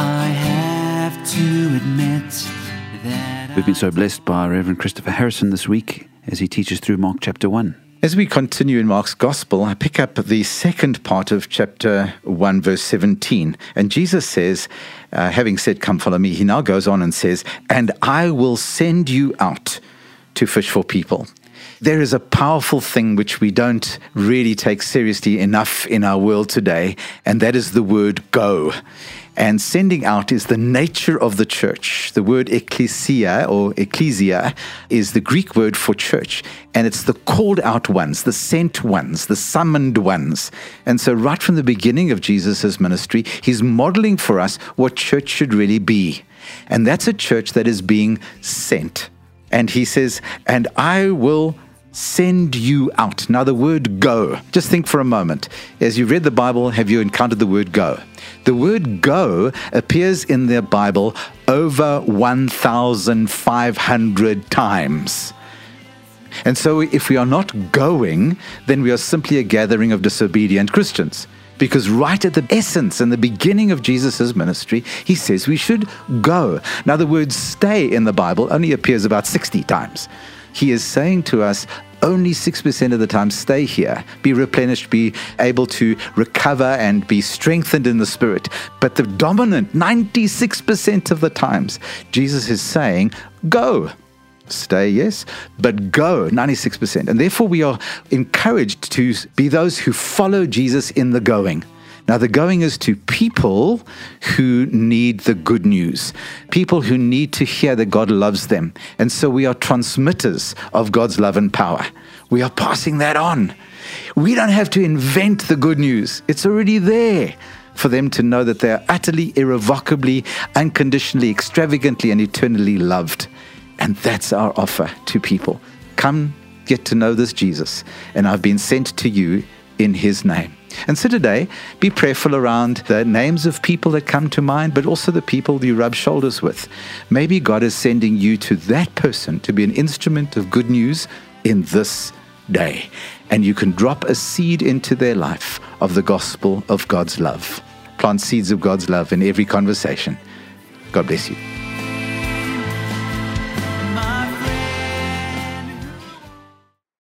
I have to admit that We've been so blessed by Reverend Christopher Harrison this week as he teaches through Mark chapter 1. As we continue in Mark's Gospel, I pick up the second part of chapter 1, verse 17. And Jesus says, uh, having said, Come follow me, he now goes on and says, And I will send you out to fish for people. There is a powerful thing which we don't really take seriously enough in our world today, and that is the word go. And sending out is the nature of the church. The word ecclesia or ecclesia is the Greek word for church. And it's the called out ones, the sent ones, the summoned ones. And so, right from the beginning of Jesus' ministry, he's modeling for us what church should really be. And that's a church that is being sent. And he says, And I will send you out. Now, the word go, just think for a moment. As you read the Bible, have you encountered the word go? The word go appears in the Bible over 1,500 times. And so, if we are not going, then we are simply a gathering of disobedient Christians. Because right at the essence and the beginning of Jesus' ministry, he says we should go. Now, the word stay in the Bible only appears about 60 times. He is saying to us, only 6% of the time stay here, be replenished, be able to recover and be strengthened in the spirit. But the dominant 96% of the times, Jesus is saying, go. Stay, yes, but go 96%. And therefore, we are encouraged to be those who follow Jesus in the going. Now, the going is to people who need the good news, people who need to hear that God loves them. And so we are transmitters of God's love and power. We are passing that on. We don't have to invent the good news, it's already there for them to know that they are utterly, irrevocably, unconditionally, extravagantly, and eternally loved. And that's our offer to people. Come get to know this Jesus, and I've been sent to you in his name. And so today, be prayerful around the names of people that come to mind, but also the people you rub shoulders with. Maybe God is sending you to that person to be an instrument of good news in this day. And you can drop a seed into their life of the gospel of God's love. Plant seeds of God's love in every conversation. God bless you.